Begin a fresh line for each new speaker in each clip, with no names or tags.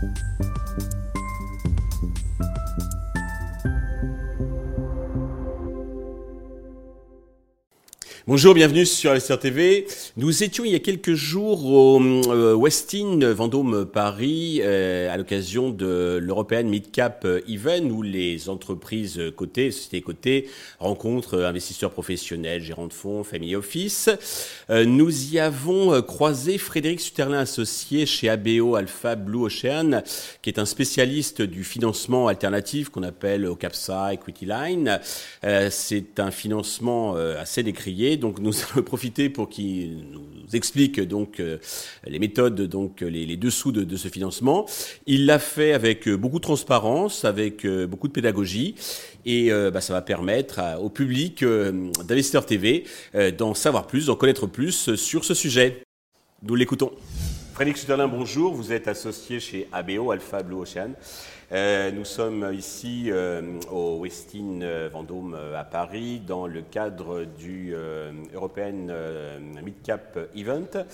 Thank you. Bonjour, bienvenue sur Investir TV. Nous étions il y a quelques jours au euh, Westin Vendôme Paris euh, à l'occasion de l'European Mid Cap Event où les entreprises cotées, sociétés cotées rencontrent investisseurs professionnels, gérants de fonds, family office. Euh, nous y avons croisé Frédéric Suterlin associé chez ABO Alpha Blue Ocean qui est un spécialiste du financement alternatif qu'on appelle au CAPSA Equity Line. C'est un financement assez décrié donc nous allons profiter pour qu'il nous explique donc euh, les méthodes, donc les, dessous de, ce financement. Il l'a fait avec beaucoup de transparence, avec euh, beaucoup de pédagogie, et euh, bah, ça va permettre au public d'Investisseur TV d'en savoir plus, d'en connaître plus sur ce sujet. Nous l'écoutons. Frédéric Suterlin, bonjour. Vous êtes associé chez ABO, Alpha Blue Ocean. Euh, nous sommes ici euh, au Westin euh, Vendôme à Paris dans le cadre du European Midcap Event.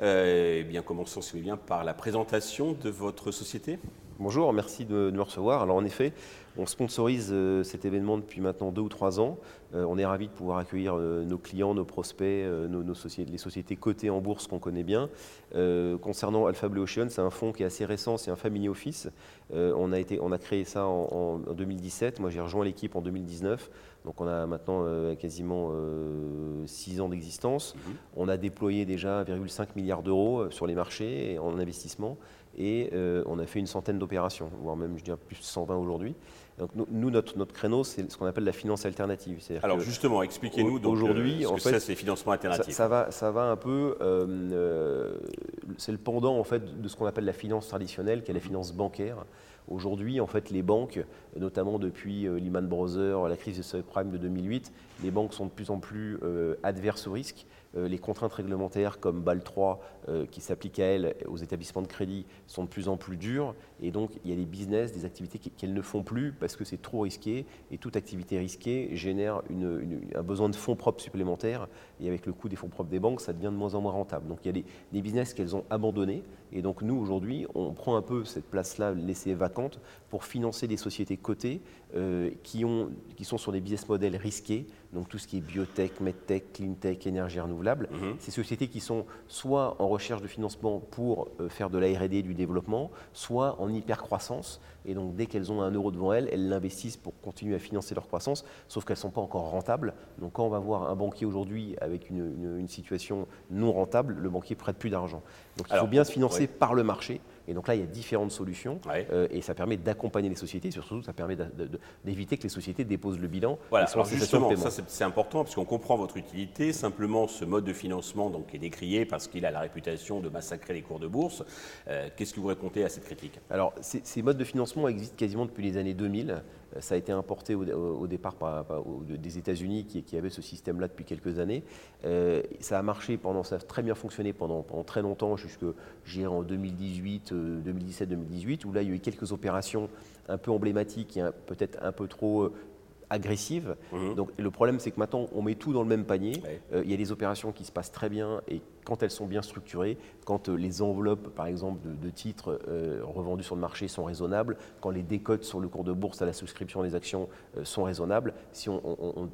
Eh bien, commençons, vous par la présentation de votre société.
Bonjour, merci de, de me recevoir. Alors, en effet, on sponsorise euh, cet événement depuis maintenant deux ou trois ans. Euh, on est ravis de pouvoir accueillir euh, nos clients, nos prospects, nos, sociétés, les sociétés cotées en bourse qu'on connaît bien. concernant Alpha Blue Ocean, c'est un fonds qui est assez récent, c'est un family office. on, a été, on a créé ça en, 2017. Moi, j'ai rejoint l'équipe en 2019. Donc on a maintenant quasiment six ans d'existence. Mhm. On a déployé déjà 1,5 milliard d'euros sur les marchés en investissement et on a fait une centaine d'opérations, voire même je dirais plus de 120 aujourd'hui. Donc nous, notre, notre créneau, c'est ce qu'on appelle la finance alternative.
Alors justement, expliquez-nous aujourd'hui euh, ce que c'est ces financements alternatifs.
Ça, va, ça va un peu, euh, euh, c'est le pendant en fait de ce qu'on appelle la finance traditionnelle, qui est la finance bancaire. Aujourd'hui, en fait, les banques, notamment depuis Lehman Brothers, la crise des subprimes de 2008, les banques sont de plus en plus adverses au risque. Euh, les contraintes réglementaires comme BAL 3 euh, qui s'appliquent à elles, aux établissements de crédit, sont de plus en plus dures. Et donc, il y a des business, des activités qu'elles ne font plus parce que c'est trop risqué. Et toute activité risquée génère un besoin de fonds propres supplémentaires. Et avec le coût des fonds propres des banques, ça devient de moins en moins rentable. Donc, il y a des, des business qu'elles ont abandonnés. Et donc, nous, aujourd'hui, on prend un peu cette place-là laissée vacante pour financer des sociétés cotées euh, qui, ont, qui sont sur des business models risqués, donc tout ce qui est biotech, medtech, cleantech, énergie renouvelable. Mhm. Ces sociétés qui sont soit en recherche de financement pour euh, faire de la R&D du développement, soit en hypercroissance. Et donc dès qu'elles ont un euro devant elles, elles l'investissent pour continuer à financer leur croissance, sauf qu'elles ne sont pas encore rentables. Donc quand on va voir un banquier aujourd'hui avec une, une, situation non rentable, le banquier prête plus d'argent. Donc il faut bien se financer par le marché. Et donc là, il y a différentes solutions euh, et ça permet d'accompagner les sociétés. surtout, ça permet d'éviter que les sociétés déposent le bilan.
Voilà, alors justement, ça c'est important parce qu'on comprend votre utilité. Simplement, ce mode de financement donc, est décrié parce qu'il a la réputation de massacrer les cours de bourse. Euh, qu'est-ce que vous répondez à cette critique?
Alors, ces modes de financement existent quasiment depuis les années 2000. Ça a été importé au, départ par, des États-Unis qui, qui, avaient ce système-là depuis quelques années. Euh, ça a marché pendant, ça a très bien fonctionné pendant, pendant très longtemps, jusque en 2018, 2017-2018, où là il y a eu quelques opérations un peu emblématiques et peut-être un peu trop euh, agressive. Mhm. Donc le problème, c'est que maintenant, on met tout dans le même panier. Euh, il y a des opérations qui se passent très bien et quand elles sont bien structurées, quand euh, les enveloppes, par exemple, de, titres euh, revendus sur le marché sont raisonnables, quand les décotes sur le cours de bourse à la souscription des actions sont raisonnables, si on,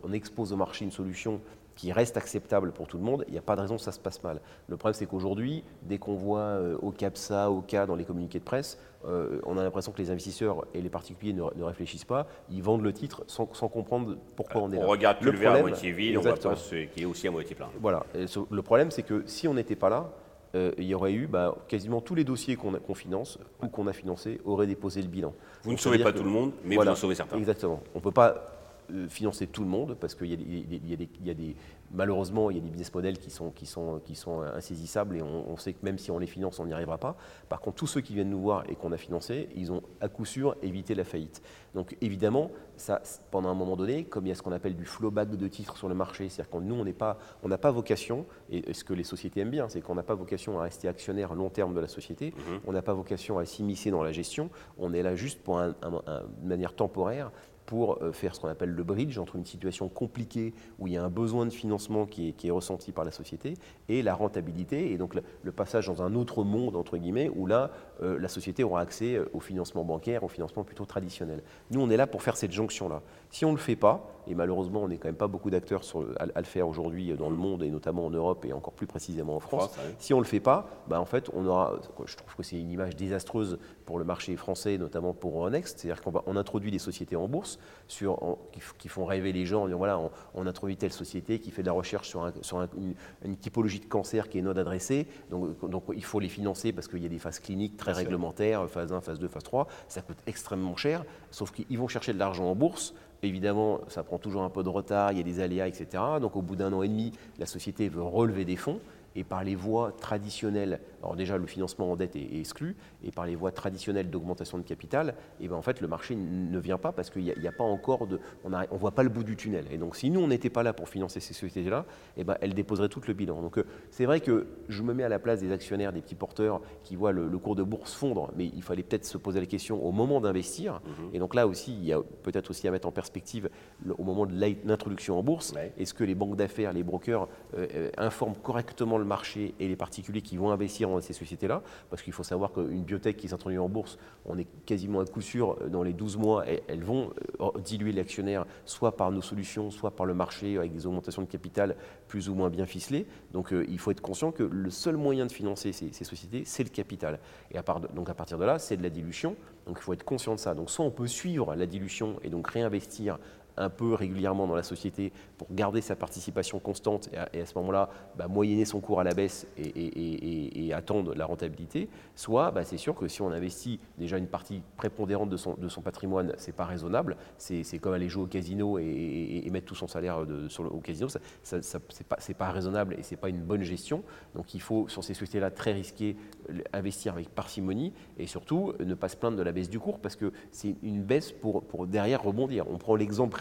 on, expose au marché une solution qui reste acceptable pour tout le monde, il n'y a pas de raison que ça se passe mal. Le problème, c'est qu'aujourd'hui, dès qu'on voit euh, au CAPSA, au cas dans les communiqués de presse, euh, on a l'impression que les investisseurs et les particuliers ne, réfléchissent pas, ils vendent le titre sans, comprendre pourquoi on est là.
On regarde le, le verre à moitié vide, on voit pas ce qui est aussi à moitié plein.
Voilà. le problème, c'est que si on n'était pas là, euh, il y aurait eu bah, quasiment tous les dossiers qu'on finance ou qu'on a financés auraient déposé le bilan.
Vous ne sauvez pas tout le monde, mais vous en sauvez certains.
Exactement. On ne peut pas euh, financer tout le monde parce qu'il y, a des, malheureusement il y a des business models qui sont, qui sont, qui sont insaisissables et on, sait que même si on les finance, on n'y arrivera pas. Par contre, tous ceux qui viennent nous voir et qu'on a financé, ils ont à coup sûr évité la faillite. Donc évidemment, ça, pendant un moment donné, comme il y a ce qu'on appelle du flowback de titres sur le marché, c'est-à-dire que nous, on n'a pas, vocation, et ce que les sociétés aiment bien, c'est qu'on n'a pas vocation à rester actionnaire long terme de la société, mm-hmm. on n'a pas vocation à s'immiscer dans la gestion, on est là juste pour un, de manière temporaire pour euh, faire ce qu'on appelle le bridge entre une situation compliquée où il y a un besoin de financement qui est, ressenti par la société et la rentabilité et donc le, passage dans un autre monde entre guillemets où là euh, la société aura accès euh, au financement bancaire, au financement plutôt traditionnel. Nous on est là pour faire cette jonction là. Si on ne le fait pas, et malheureusement on n'est quand même pas beaucoup d'acteurs à, à, le faire aujourd'hui dans le monde et notamment en Europe et encore plus précisément en France, si on ne le fait pas, bah, en fait on aura, je trouve que c'est une image désastreuse pour le marché français, notamment pour Euronext, c'est-à-dire qu'on on introduit des sociétés en bourse sur, qui, font rêver les gens, voilà, on, introduit telle société qui fait de la recherche sur, sur une, typologie de cancer qui est non adressée, donc, donc il faut les financer parce qu'il y a des phases cliniques très réglementaires, phase 1, phase 2, phase 3, ça coûte extrêmement cher, sauf qu'ils vont chercher de l'argent en bourse, Évidemment, ça prend toujours un peu de retard, il y a des aléas, etc. Donc au bout d'un an et demi, la société veut relever des fonds et par les voies traditionnelles, alors déjà le financement en dette est, exclu, et par les voies traditionnelles d'augmentation de capital, et ben en fait le marché ne vient pas parce qu'il n'y a, pas encore de, on ne voit pas le bout du tunnel. Et donc si nous on n'était pas là pour financer ces sociétés-là, et ben elles déposeraient tout le bilan. Donc euh, c'est vrai que je me mets à la place des actionnaires, des petits porteurs qui voient le, cours de bourse fondre, mais il fallait peut-être se poser la question au moment d'investir. Mhm. Et donc là aussi, il y a peut-être aussi à mettre en perspective au moment de l'introduction en bourse, est-ce que les banques d'affaires, les brokers euh, euh, informent correctement le marché et les particuliers qui vont investir dans ces sociétés-là, parce qu'il faut savoir qu'une biotech qui s'introduit en bourse, on est quasiment à coup sûr, euh, dans les 12 mois, elles vont euh, diluer l'actionnaire, soit par nos solutions, soit par le marché, avec des augmentations de capital plus ou moins bien ficelées. Donc euh, il faut être conscient que le seul moyen de financer ces, sociétés, c'est le capital. Et à donc à partir de là, c'est de la dilution. Donc il faut être conscient de ça. Donc soit on peut suivre la dilution et donc réinvestir un peu régulièrement dans la société pour garder sa participation constante et à, ce moment-là, bah, moyenner son cours à la baisse et, attendre la rentabilité, soit bah, c'est sûr que si on investit déjà une partie prépondérante de son, de son patrimoine, c'est pas raisonnable, c'est comme aller jouer au casino et, mettre tout son salaire le, au casino, ça, ça, c'est pas, pas, raisonnable et c'est pas une bonne gestion. Donc il faut, sur ces sociétés-là très risquées, investir avec parcimonie et surtout ne pas se plaindre de la baisse du cours parce que c'est une baisse pour, pour derrière rebondir. On prend l'exemple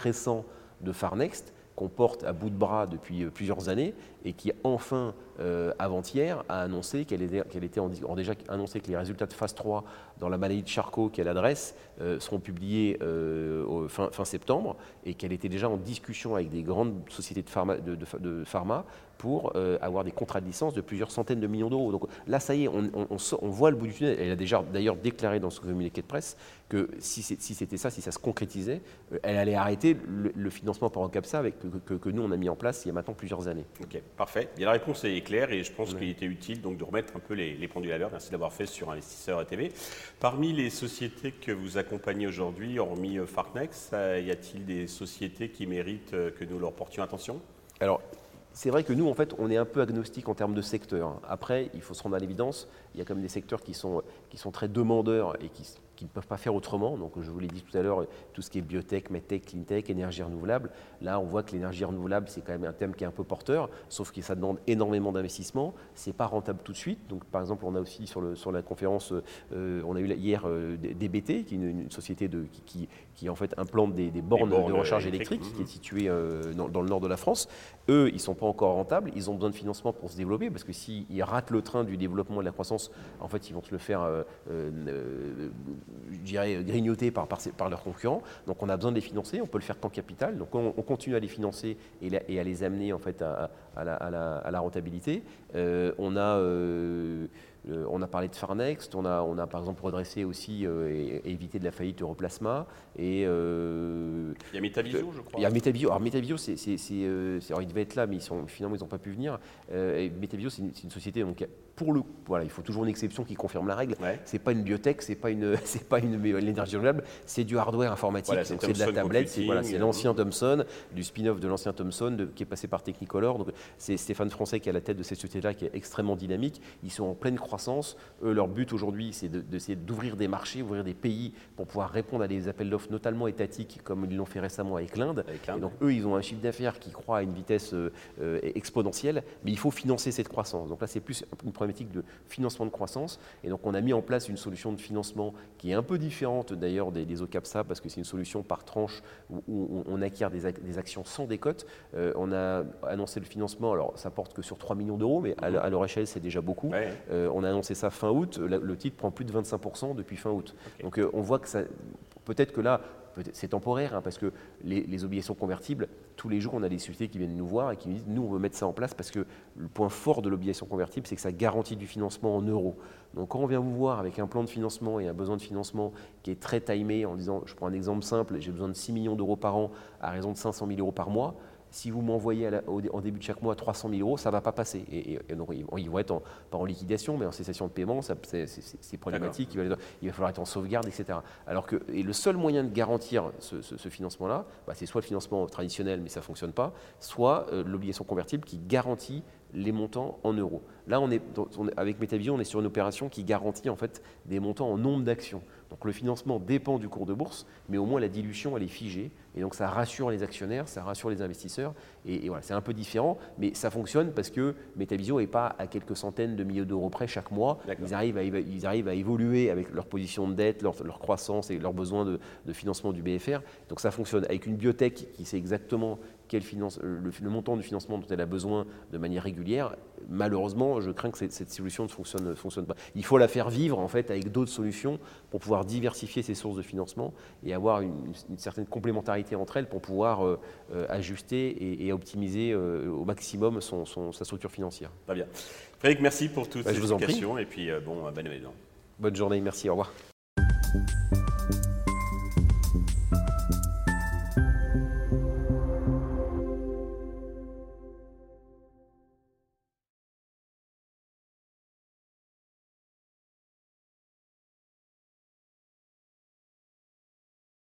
de Farnext qu'on porte à bout de bras depuis euh, plusieurs années et qui enfin euh, avant-hier a annoncé qu'elle était, était en, déjà annoncé que les résultats de phase 3 dans la maladie de Charcot qu'elle adresse euh, seront publiés au fin, septembre et qu'elle était déjà en discussion avec des grandes sociétés de pharma, pour euh, avoir des contrats de licence de plusieurs centaines de millions d'euros. Donc là, ça y est, on, voit le bout du tunnel. Elle a déjà d'ailleurs déclaré dans son communiqué de presse que si c'était ça, si ça se concrétisait, euh, elle allait arrêter le, financement par OCAPSA avec, que, nous, on a mis en place il y a maintenant plusieurs années.
Ok, parfait. Et la réponse est et je pense qu'il était utile donc, de remettre un peu les, les pendules à l'heure. Merci d'avoir fait sur Investisseur TV. Parmi les sociétés que vous accompagnez aujourd'hui, hormis euh, Farnex, y a-t-il des sociétés qui méritent que nous leur portions attention?
Alors, c'est vrai que nous, en fait, on est un peu agnostique en termes de secteur. Après, il faut se rendre à l'évidence, il y a quand même des secteurs qui sont, qui sont très demandeurs et qui, qui ne peuvent pas faire autrement. Donc, je vous l'ai dit tout à l'heure, tout ce qui est biotech, medtech, cleantech, énergie renouvelable. Là, on voit que l'énergie renouvelable, c'est quand même un thème qui est un peu porteur, sauf que ça demande énormément d'investissement. C'est pas rentable tout de suite. Donc, par exemple, on a aussi sur, le, sur la conférence, euh, on a eu hier euh, DBT, qui est une, société de, qui, qui, en fait implante des, bornes, de recharge électrique, qui est située euh, dans, le nord de la France. Eux, ils sont pas encore rentables. Ils ont besoin de financement pour se développer, parce que s'ils ratent le train du développement et de la croissance, en fait, ils vont se le faire je dirais, grignotés par, leurs concurrents. Donc on a besoin de les financer, on peut le faire qu'en capital. Donc on, continue à les financer et, à les amener en fait à, la, rentabilité. Euh, on a euh, euh, on a parlé de Farnext, on a, on a par exemple redressé aussi euh, et, évité de la faillite Europlasma. Et,
euh, il y a Metavisio, je crois.
Il y a Metavisio. Alors Metavisio, c'est, alors, ils devaient être là, mais ils sont, finalement ils n'ont pas pu venir. et Metavisio, c'est une, société donc pour le, voilà, il faut toujours une exception qui confirme la règle. Ouais. C'est pas une biotech, c'est pas une, c'est pas une l'énergie renouvelable, c'est du hardware informatique. c'est, de la tablette, c'est voilà, c'est l'ancien Thomson, du spin-off de l'ancien Thomson, qui est passé par Technicolor. Donc c'est Stéphane Français qui est à la tête de cette société-là, qui est extrêmement dynamique. Ils sont en pleine croissance. Eux, leur but aujourd'hui, c'est d'essayer d'ouvrir des marchés, ouvrir des pays pour pouvoir répondre à des appels d'offres, notamment étatiques, comme ils l'ont fait récemment avec l'Inde. donc, eux, ils ont un chiffre d'affaires qui croît à une vitesse euh, euh, exponentielle, mais il faut financer cette croissance. Donc là, c'est plus une problématique de financement de croissance. Et donc, on a mis en place une solution de financement qui est un peu différente d'ailleurs des, des OCAPSA, parce que c'est une solution par tranche où, on acquiert des, actions sans décote. Euh, on a annoncé le financement, alors ça porte que sur 3 millions d'euros, mais à, leur échelle, c'est déjà beaucoup. on a annoncé ça fin août. Le, titre prend plus de 25% depuis fin août. Donc euh, on voit que ça, peut-être que là, c'est temporaire, hein, parce que les, obligations convertibles, tous les jours, on a des sociétés qui viennent nous voir et qui nous disent, nous, on veut mettre ça en place parce que le point fort de l'obligation convertible, c'est que ça garantit du financement en euros. Donc quand on vient vous voir avec un plan de financement et un besoin de financement qui est très timé, en disant, je prends un exemple simple, j'ai besoin de 6 millions d'euros par an à raison de 500 000 euros par mois, si vous m'envoyez en début de chaque mois 300 000 euros, ça ne va pas passer. Et, donc, ils vont être en, pas en liquidation, mais en cessation de paiement, c'est problématique. Il va, il va, falloir être en sauvegarde, etc. Alors que et le seul moyen de garantir ce, financement-là, bah, c'est soit le financement traditionnel, mais ça ne fonctionne pas, soit euh, l'obligation convertible qui garantit les montants en euros. Là, on est, avec Metavision, on est sur une opération qui garantit en fait des montants en nombre d'actions. Donc le financement dépend du cours de bourse, mais au moins la dilution, elle est figée. Et donc ça rassure les actionnaires, ça rassure les investisseurs. Et, voilà, c'est un peu différent, mais ça fonctionne parce que Metavision n'est pas à quelques centaines de milliers d'euros près chaque mois. Ils arrivent, à, ils arrivent à évoluer avec leur position de dette, leur, croissance et leurs besoins de, de, financement du BFR. Donc ça fonctionne. Avec une biotech qui sait exactement finance, euh, le, montant du financement dont elle a besoin de manière régulière, malheureusement, je crains que cette, solution ne fonctionne, fonctionne, pas. Il faut la faire vivre en fait avec d'autres solutions pour pouvoir diversifier ses sources de financement et avoir une, certaine complémentarité entre elles pour pouvoir euh, euh, ajuster et, optimiser au maximum son, sa structure financière.
Très bien. Frédéric, merci pour toutes bah, ces explications et puis bon, bonne
Bonne journée, merci, au revoir.